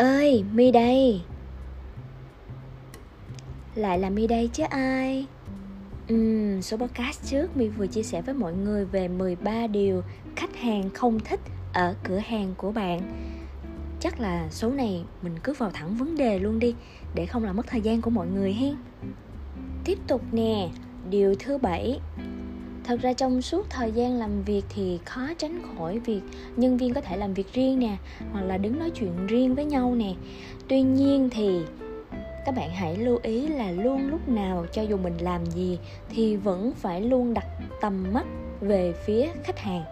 ơi mi đây. Lại là mi đây chứ ai? Uhm, số podcast trước mi vừa chia sẻ với mọi người về 13 điều khách hàng không thích ở cửa hàng của bạn. Chắc là số này mình cứ vào thẳng vấn đề luôn đi để không làm mất thời gian của mọi người hen. Tiếp tục nè điều thứ bảy thật ra trong suốt thời gian làm việc thì khó tránh khỏi việc nhân viên có thể làm việc riêng nè, hoặc là đứng nói chuyện riêng với nhau nè. Tuy nhiên thì các bạn hãy lưu ý là luôn lúc nào cho dù mình làm gì thì vẫn phải luôn đặt tầm mắt về phía khách hàng,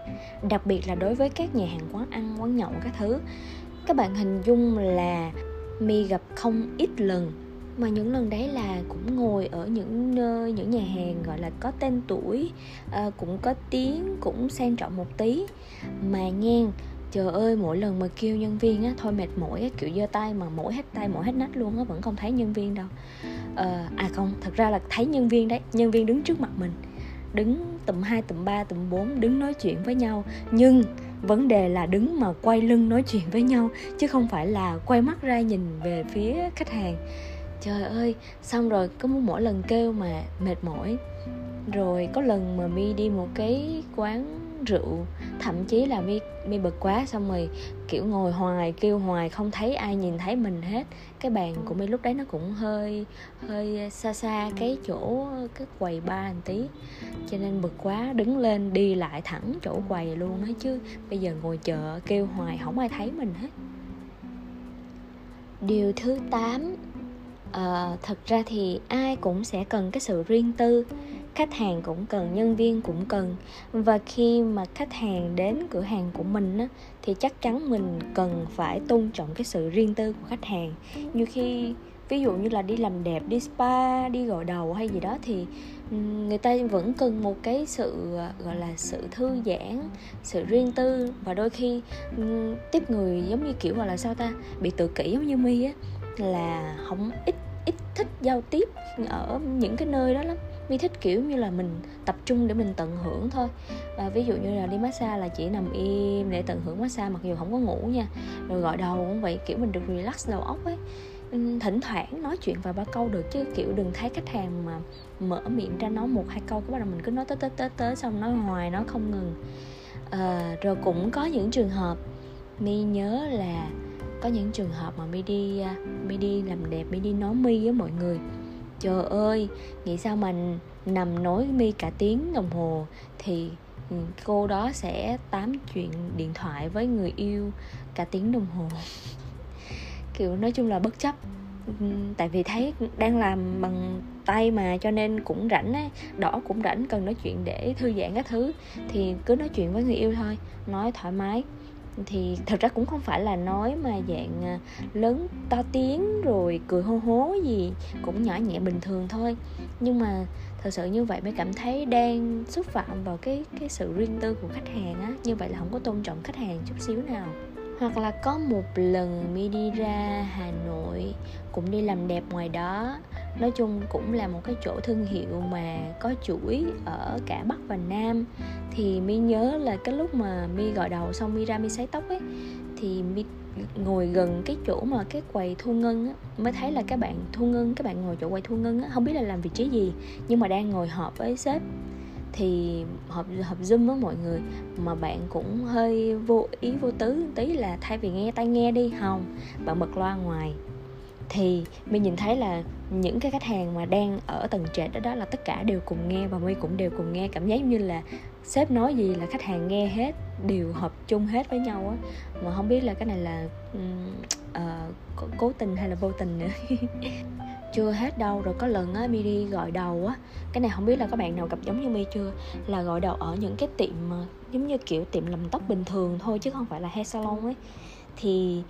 đặc biệt là đối với các nhà hàng quán ăn, quán nhậu các thứ. Các bạn hình dung là mi gặp không ít lần mà những lần đấy là cũng ngồi ở những nơi những nhà hàng gọi là có tên tuổi à, cũng có tiếng cũng sang trọng một tí. Mà nghe trời ơi mỗi lần mà kêu nhân viên á thôi mệt mỏi á kiểu giơ tay mà mỗi hết tay mỗi hết nách luôn á vẫn không thấy nhân viên đâu. À, à không thật ra là thấy nhân viên đấy nhân viên đứng trước mặt mình đứng tầm 2, tầm 3, tầm 4 đứng nói chuyện với nhau. Nhưng vấn đề là đứng mà quay lưng nói chuyện với nhau chứ không phải là quay mắt ra nhìn về phía khách hàng trời ơi, xong rồi cứ mỗi lần kêu mà mệt mỏi. Rồi có lần mà mi đi một cái quán rượu, thậm chí là mi mi bực quá xong rồi, kiểu, ngồi hoài, kêu hoài, không thấy ai nhìn thấy mình hết. Cái bàn của mi lúc đấy nó cũng hơi hơi ờ, xa xa cái chỗ, cái quầy ba một tí. Cho nên bực quá, đứng lên đi lại thẳng chỗ quầy luôn ấy chứ. Bây giờ ngồi chợ kêu hoài, không ai thấy mình hết. Điều thứ 8 à, thật ra thì ai cũng sẽ cần cái sự riêng tư. Khách hàng cũng cần nhân viên cũng cần. Và khi mà khách hàng đến cửa hàng của mình á, thì chắc chắn mình cần phải tôn trọng cái sự riêng tư của khách hàng. Như khi ví dụ như là đi làm đẹp đi spa đi gội đầu hay gì đó thì người ta vẫn cần một cái sự gọi là sự thư giãn sự riêng tư. Và đôi khi tiếp người giống như kiểu gọi là sao ta bị tự kỷ giống như mi á là không ít ít thích giao tiếp ở những cái nơi đó lắm. Mi thích kiểu như là mình tập trung để mình tận hưởng thôi. Và ví dụ như là đi massage là chỉ nằm im để tận hưởng massage mặc dù không có ngủ nha. Rồi gọi đầu cũng vậy kiểu mình được relax đầu óc ấy. Thỉnh thoảng nói chuyện vài ba câu được chứ kiểu đừng thấy khách hàng mà mở miệng ra nói một hai câu cái bắt đầu mình cứ nói tới tới tới tới xong nói hoài nó không ngừng. À, rồi cũng có những trường hợp mi nhớ là có những trường hợp mà mi đi à, mi đi làm đẹp mi đi nói mi với mọi người. Trời ơi, nghĩ sao mà nằm nói mi cả tiếng đồng hồ thì ừ, cô đó sẽ tám chuyện điện thoại với người yêu cả tiếng đồng hồ. Kiểu nói chung là bất chấp. Ừ, tại vì thấy đang làm bằng tay mà cho nên cũng rảnh ấy, đỏ cũng rảnh, cần nói chuyện để thư giãn các thứ. Thì cứ nói chuyện với người yêu thôi, nói thoải mái thì thật ra cũng không phải là nói mà dạng à, lớn to tiếng rồi cười hô hố gì, cũng nhỏ nhẹ bình thường thôi. Nhưng mà thật sự như vậy mới cảm thấy đang xúc phạm vào cái cái sự riêng tư của khách hàng á. Như vậy là không có tôn trọng khách hàng chút xíu nào hoặc là có một lần mi đi ra hà nội cũng đi làm đẹp ngoài đó. Nói chung cũng là một cái chỗ thương hiệu mà có chuỗi ở cả bắc và nam. Thì mi nhớ là cái lúc mà mi gọi đầu xong mi ra mi sấy tóc ấy, thì mi ngồi gần cái chỗ mà cái quầy thu ngân á, mới thấy là các bạn thu ngân các bạn ngồi chỗ quầy thu ngân á, không biết là làm vị trí gì, nhưng mà đang ngồi họp với sếp thì họp họp zoom á mọi người. Mà bạn cũng hơi vô ý vô tứ tí là thay vì nghe tai nghe đi không bạn bật loa ngoài. Thì mình nhìn thấy là những cái khách hàng mà đang ở tầng trệt đó đó là tất cả đều cùng nghe và my cũng đều cùng nghe. Cảm giác như là sếp nói gì là khách hàng nghe hết đều hợp chung hết với nhau á. Mà không biết là cái này là uh, cố tình hay là vô tình nữa. chưa hết đâu rồi có lần á mi đi gọi đầu á. Cái này không biết là các bạn nào gặp giống như mi chưa? Là gọi đầu ở những cái tiệm ờ, giống như kiểu tiệm làm tóc bình thường thôi chứ không phải là hair salon ấy. Thì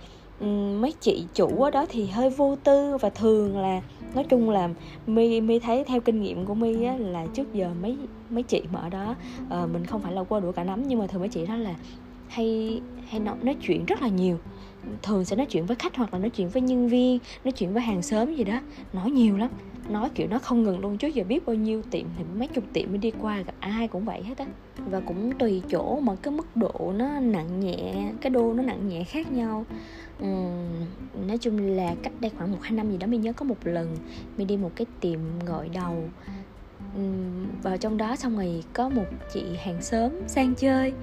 mấy chị chủ ở đó thì hơi vô tư và thường là nói chung là mi mi thấy theo kinh nghiệm của mi á là trước giờ mấy mấy chị mà ở đó uh, mình không phải là qua đũa cả nắm nhưng mà thường mấy chị đó là hay hay nói, nói chuyện rất là nhiều. Thường sẽ nói chuyện với khách hoặc là nói chuyện với nhân viên nói chuyện với hàng xóm gì đó. Nói nhiều lắm. Nói kiểu nó không ngừng luôn. Chứ giờ biết bao nhiêu tiệm thì mấy chục tiệm mới đi qua gặp ai cũng vậy hết á. Và cũng tùy chỗ mà cái mức độ nó nặng nhẹ cái đô nó nặng nhẹ khác nhau. Uhm, nói chung là cách đây khoảng một hai năm gì đó mình nhớ có một lần mình đi một cái tiệm gọi đầu. Uhm, vào trong đó xong rồi có một chị hàng xóm sang chơi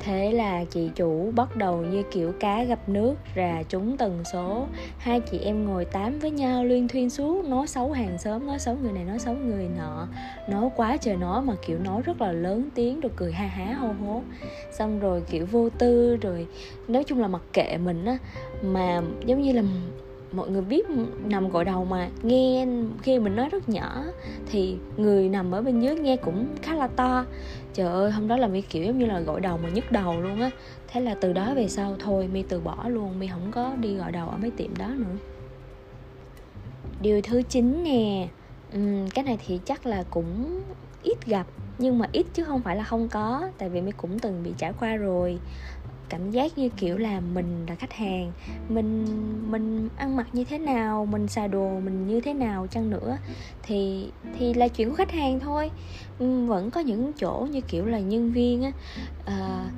thế là chị chủ bắt đầu như kiểu cá gặp nước, rà trúng tần số. Hai chị em ngồi tám với nhau, liên thuyên suốt, nói xấu hàng xóm, nói xấu người này, nói xấu người nọ. Nói quá trời nói mà kiểu nói rất là lớn tiếng, rồi cười ha há, hô hố. Xong rồi kiểu vô tư, rồi nói chung là mặc kệ mình á. Mà giống như là mọi người biết nằm gội đầu mà nghe khi mình nói rất nhỏ thì người nằm ở bên dưới nghe cũng khá là to. Trời ơi hôm đó là mi kiểu giống như là gội đầu mà nhức đầu luôn á. Thế là từ đó về sau thôi mi từ bỏ luôn mi không có đi gội đầu ở mấy tiệm đó nữa. Điều thứ chín nè uhm, cái này thì chắc là cũng ít gặp nhưng mà ít chứ không phải là không có tại vì mi cũng từng bị trải qua rồi cảm giác như kiểu là mình là khách hàng. Mình mình ăn mặc như thế nào mình xài đồ mình như thế nào chăng nữa. Thì thì là chuyện của khách hàng thôi. Ừ, vẫn có những chỗ như kiểu là nhân viên á uh,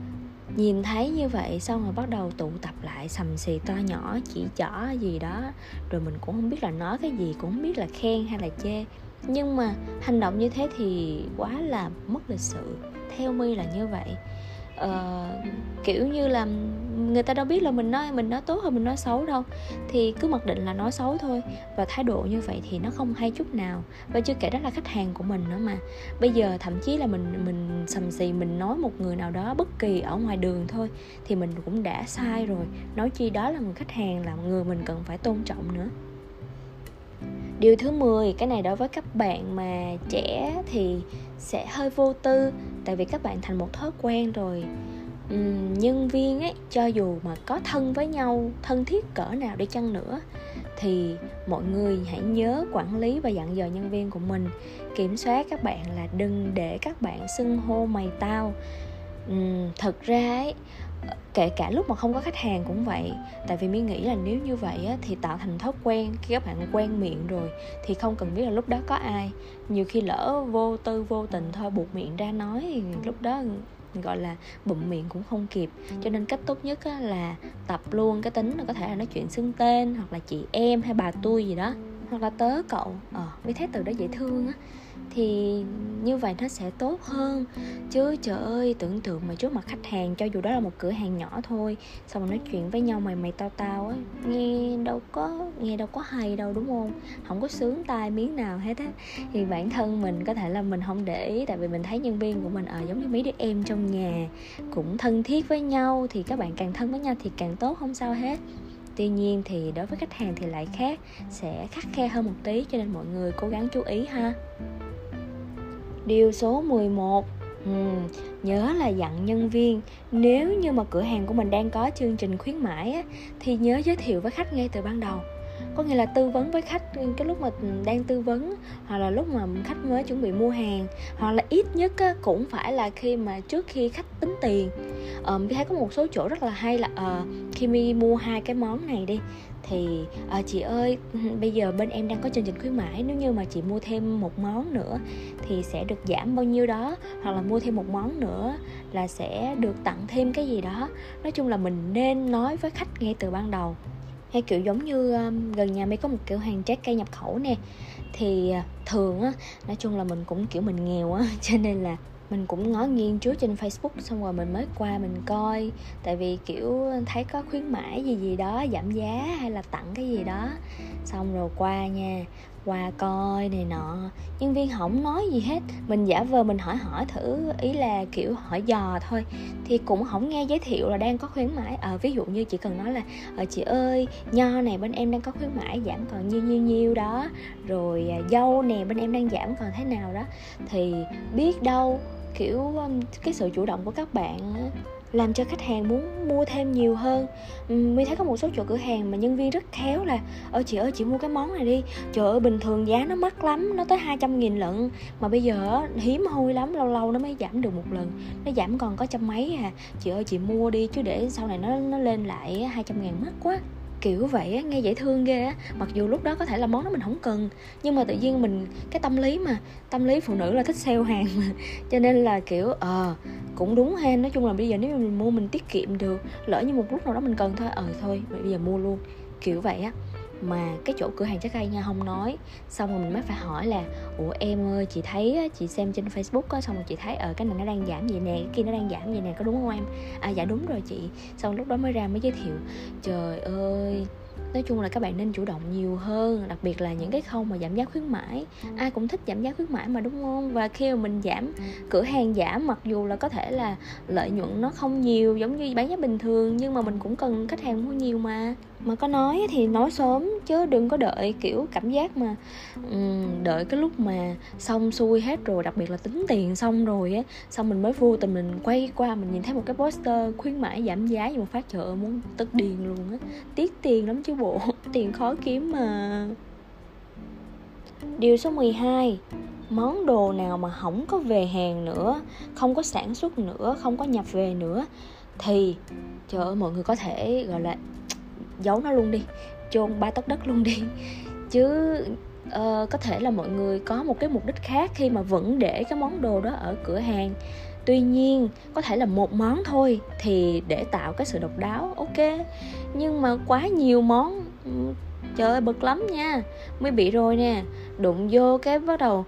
nhìn thấy như vậy xong rồi bắt đầu tụ tập lại sầm xì to nhỏ chỉ chỏ gì đó. Rồi mình cũng không biết là nói cái gì cũng không biết là khen hay là chê. Nhưng mà hành động như thế thì quá là mất lịch sự. Theo mi là như vậy uh, kiểu như là người ta đâu biết là mình nói mình nói tốt hay mình nói xấu đâu. Thì cứ mặc định là nói xấu thôi. Và thái độ như vậy thì nó không hay chút nào. Và chưa kể đó là khách hàng của mình nữa mà. Bây giờ thậm chí là mình mình sầm xì mình nói một người nào đó bất kỳ ở ngoài đường thôi thì mình cũng đã sai rồi. Nói chi đó là người khách hàng là người mình cần phải tôn trọng nữa. Điều thứ 10 cái này đối với các bạn mà trẻ thì sẽ hơi vô tư tại vì các bạn thành một thói quen rồi. Uhm, nhân viên ấy cho dù mà có thân với nhau thân thiết cỡ nào đi chăng nữa thì mọi người hãy nhớ quản lý và dặn dò nhân viên của mình kiểm soát các bạn là đừng để các bạn xưng hô mày tao. Uhm, thật ra ấy kể cả lúc mà không có khách hàng cũng vậy. Tại vì mi nghĩ là nếu như vậy á, thì tạo thành thói quen khi các bạn quen miệng rồi thì không cần biết là lúc đó có ai. Nhiều khi lỡ vô tư vô tình thôi buộc miệng ra nói thì lúc đó gọi là bụm miệng cũng không kịp. Cho nên cách tốt nhất á, là tập luôn cái tính là có thể là nói chuyện xưng tên hoặc là chị em hay bà tôi gì đó hoặc là tớ cậu ờ mới thấy từ đó dễ thương á thì như vậy nó sẽ tốt hơn. Chứ trời ơi tưởng tượng mà trước mặt khách hàng cho dù đó là một cửa hàng nhỏ thôi xong rồi nói chuyện với nhau mày mày tao tao á nghe đâu có nghe đâu có hay đâu đúng không? Không có sướng tai miếng nào hết á. Thì bản thân mình có thể là mình không để ý tại vì mình thấy nhân viên của mình ở à, giống như mấy đứa em trong nhà cũng thân thiết với nhau thì các bạn càng thân với nhau thì càng tốt không sao hết tuy nhiên thì đối với khách hàng thì lại khác sẽ khắc khe hơn một tí cho nên mọi người cố gắng chú ý ha. Điều số 11 Ừ, Nhớ là dặn nhân viên Nếu như mà cửa hàng của mình đang có chương trình khuyến mãi á, Thì nhớ giới thiệu với khách ngay từ ban đầu có nghĩa là tư vấn với khách cái lúc mà đang tư vấn hoặc là lúc mà khách mới chuẩn bị mua hàng hoặc là ít nhất á, cũng phải là khi mà trước khi khách tính tiền. Um, thấy có một số chỗ rất là hay là uh, khi mi mua hai cái món này đi thì à, chị ơi bây giờ bên em đang có chương trình khuyến mãi nếu như mà chị mua thêm một món nữa thì sẽ được giảm bao nhiêu đó hoặc là mua thêm một món nữa là sẽ được tặng thêm cái gì đó. Nói chung là mình nên nói với khách ngay từ ban đầu hay kiểu giống như um, gần nhà mới có một kiểu hàng trái cây nhập khẩu nè. Thì uh, thường á nói chung là mình cũng kiểu mình nghèo á cho nên là mình cũng ngó nghiêng trước trên Facebook xong rồi mình mới qua mình coi. Tại vì kiểu thấy có khuyến mãi gì gì đó giảm giá hay là tặng cái gì đó. Xong rồi qua nha qua coi này nọ. Nhân viên không nói gì hết. Mình giả vờ mình hỏi hỏi thử. Ý là kiểu hỏi dò thôi. Thì cũng không nghe giới thiệu là đang có khuyến mãi. Ở à, ví dụ như chỉ cần nói là ờ chị ơi nho này bên em đang có khuyến mãi giảm còn nhiêu nhiêu nhiêu đó. Rồi à, dâu nè bên em đang giảm còn thế nào đó. Thì biết đâu kiểu cái sự chủ động của các bạn làm cho khách hàng muốn mua thêm nhiều hơn. Ừ, Mình thấy có một số chỗ cửa hàng mà nhân viên rất khéo là ơ chị ơi, chị mua cái món này đi. Trời ơi, bình thường giá nó mắc lắm, nó tới 200 nghìn lận. Mà bây giờ hiếm hoi lắm, lâu lâu nó mới giảm được một lần. Nó giảm còn có trăm mấy à. Chị ơi, chị mua đi, chứ để sau này nó nó lên lại 200 ngàn mắc quá kiểu vậy á nghe dễ thương ghê á. Mặc dù lúc đó có thể là món đó mình không cần nhưng mà tự nhiên mình cái tâm lý mà tâm lý phụ nữ là thích sale hàng mà. Cho nên là kiểu ờ à, cũng đúng ha nói chung là bây giờ nếu mình mua mình tiết kiệm được lỡ như một lúc nào đó mình cần thôi ờ à, thôi bây giờ mua luôn. Kiểu vậy á mà cái chỗ cửa hàng trái cây nha không nói. Xong rồi mình mới phải hỏi là, ủa em ơi, chị thấy chị xem trên facebook á, xong rồi chị thấy ở cái này nó đang giảm vậy nè, cái kia nó đang giảm vậy nè, có đúng không em? À dạ đúng rồi chị. Xong lúc đó mới ra mới giới thiệu, trời ơi nói chung là các bạn nên chủ động nhiều hơn đặc biệt là những cái khâu mà giảm giá khuyến mãi. Ai cũng thích giảm giá khuyến mãi mà đúng không? Và khi mà mình giảm cửa hàng giảm mặc dù là có thể là lợi nhuận nó không nhiều giống như bán giá bình thường nhưng mà mình cũng cần khách hàng mua nhiều mà. Mà có nói thì nói sớm chứ đừng có đợi kiểu cảm giác mà um, đợi cái lúc mà xong xuôi hết rồi đặc biệt là tính tiền xong rồi á xong mình mới vô tình mình quay qua mình nhìn thấy một cái poster khuyến mãi giảm giá như một phát chợ muốn tức điền luôn á. Tiếc tiền lắm chứ bộ. Tiền khó kiếm mà. Điều số 12 Món đồ nào mà không có về hàng nữa Không có sản xuất nữa Không có nhập về nữa Thì Trời ơi mọi người có thể gọi là giấu nó luôn đi chôn ba tấc đất luôn đi. Chứ uh, có thể là mọi người có một cái mục đích khác khi mà vẫn để cái món đồ đó ở cửa hàng tuy nhiên, có thể là một món thôi thì để tạo cái sự độc đáo, ok. Nhưng mà quá nhiều món ừ, trời ơi, bực lắm nha. Mới bị rồi nè. Đụng vô cái bắt đầu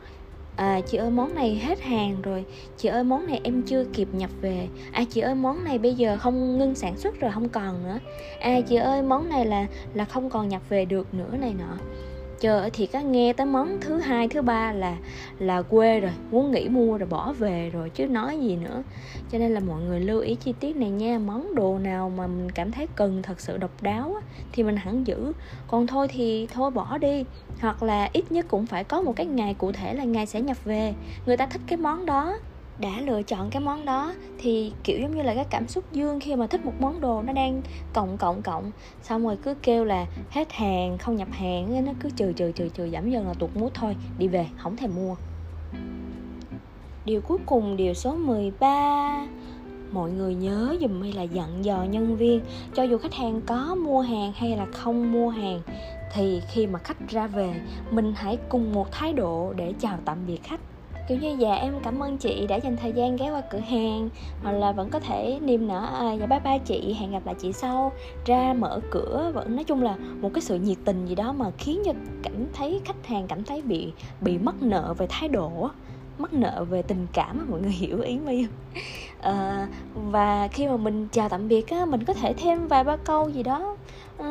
à chị ơi, món này hết hàng rồi. Chị ơi, món này em chưa kịp nhập về. À chị ơi, món này bây giờ không ngưng sản xuất rồi, không còn nữa. À chị ơi, món này là là không còn nhập về được nữa này nọ chơi thì có nghe tới món thứ hai thứ ba là là quê rồi muốn nghỉ mua rồi bỏ về rồi chứ nói gì nữa. Cho nên là mọi người lưu ý chi tiết này nha món đồ nào mà mình cảm thấy cần thật sự độc đáo á, thì mình hẳn giữ. Còn thôi thì thôi bỏ đi hoặc là ít nhất cũng phải có một cái ngày cụ thể là ngày sẽ nhập về. Người ta thích cái món đó đã lựa chọn cái món đó thì, kiểu, giống như là cái cảm xúc dương khi mà thích một món đồ nó đang cộng cộng cộng. Xong rồi cứ kêu là hết hàng, không nhập hàng nó cứ trừ trừ trừ trừ, giảm dần là tụt mút thôi, đi về, không thèm mua. Điều cuối cùng, điều số 13 mọi người nhớ dùm hay là dặn dò nhân viên, cho dù khách hàng có mua hàng hay là không mua hàng, thì khi mà khách ra về, mình hãy cùng một thái độ để chào tạm biệt khách kiểu như dạ em cảm ơn chị đã dành thời gian ghé qua cửa hàng hoặc là vẫn có thể niềm nở à, dạ bye bye chị hẹn gặp lại chị sau. Ra mở cửa vẫn nói chung là một cái sự nhiệt tình gì đó mà khiến cho cảm thấy khách hàng cảm thấy bị bị mắc nợ về thái độ mắc nợ về tình cảm mọi người hiểu ý mi à, ờ, và khi mà mình chào tạm biệt á mình có thể thêm vài ba câu gì đó. Uh,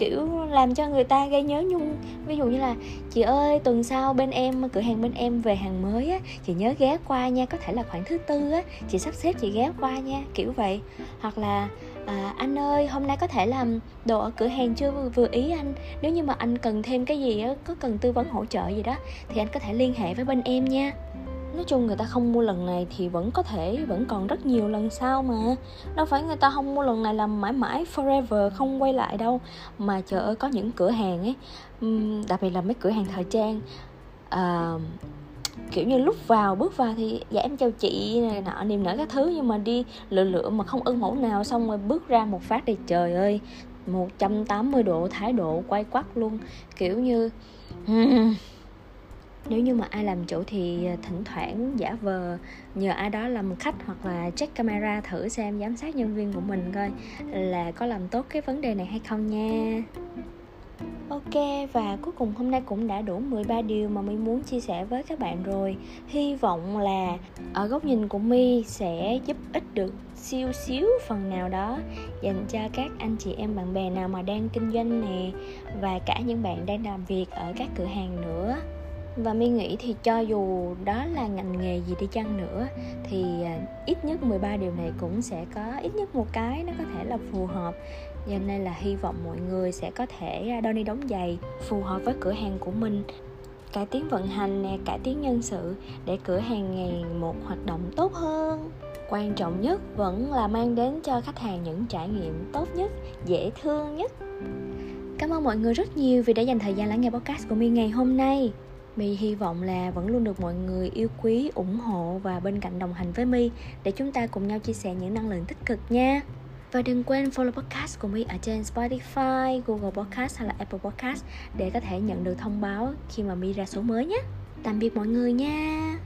kiểu làm cho người ta gây nhớ nhung. Ví dụ như là chị ơi tuần sau bên em cửa hàng bên em về hàng mới á chị nhớ ghé qua nha có thể là khoảng thứ tư á chị sắp xếp chị ghé qua nha kiểu vậy. Hoặc là à, anh ơi hôm nay có thể làm đồ ở cửa hàng chưa? Vừa ý anh. Nếu như mà anh cần thêm cái gì á có cần tư vấn hỗ trợ gì đó thì anh có thể liên hệ với bên em nha nói chung người ta không mua lần này thì vẫn có thể vẫn còn rất nhiều lần sau mà. Đâu phải người ta không mua lần này làm mãi mãi forever không quay lại đâu. Mà trời ơi có những cửa hàng ấy đặc biệt là mấy cửa hàng thời trang uh, kiểu như lúc vào bước vào thì dạ em chào chị này nọ niềm nở các thứ. Nhưng mà đi lựa lựa mà không ưng mẫu nào xong rồi bước ra một phát thì trời ơi 180 độ thái độ quay quắt luôn. Kiểu như nếu như mà ai làm chủ thì ờ, thỉnh thoảng giả vờ nhờ ai đó làm khách hoặc là check camera thử xem giám sát nhân viên của mình coi là có làm tốt cái vấn đề này hay không nha. Ok, và cuối cùng hôm nay cũng đã đủ 13 điều mà My muốn chia sẻ với các bạn rồi. Hy vọng là ở góc nhìn của My sẽ giúp ích được siêu xíu phần nào đó dành cho các anh chị em, bạn bè nào mà đang kinh doanh nè, và cả những bạn đang làm việc ở các cửa hàng nữa và mi nghĩ thì cho dù đó là ngành nghề gì đi chăng nữa, thì à, ít nhất 13 điều này cũng sẽ có ít nhất một cái nó có thể là phù hợp. Cho nên là hy vọng mọi người sẽ có thể à, đo đi đóng giày phù hợp với cửa hàng của mình. Cải tiến vận hành nè, cải tiến nhân sự để cửa hàng ngày một hoạt động tốt hơn. Quan trọng nhất vẫn là mang đến cho khách hàng những trải nghiệm tốt nhất, dễ thương nhất. Cảm ơn mọi người rất nhiều vì đã dành thời gian lắng nghe podcast của mi ngày hôm nay. My hy vọng là vẫn luôn được mọi người yêu quý, ủng hộ và bên cạnh đồng hành với My để chúng ta cùng nhau chia sẻ những năng lượng tích cực nha. và đừng quên follow podcast của My ở trên Spotify, Google Podcast hay là Apple Podcast để có thể nhận được thông báo khi mà My ra số mới nhé. Tạm biệt mọi người nha.